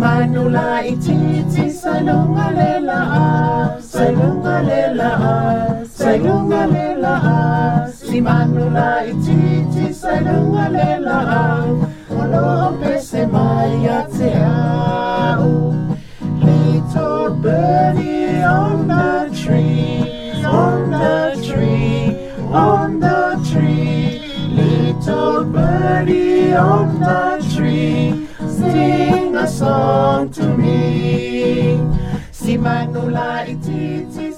Manula ititi sa lungalela sa lungalela sa lungalela Si Manula ititi sa lungalela Olo pese maya te au. Little birdie on the tree On the tree On the tree. Little birdie on the tree a song to me. Si Manula ititi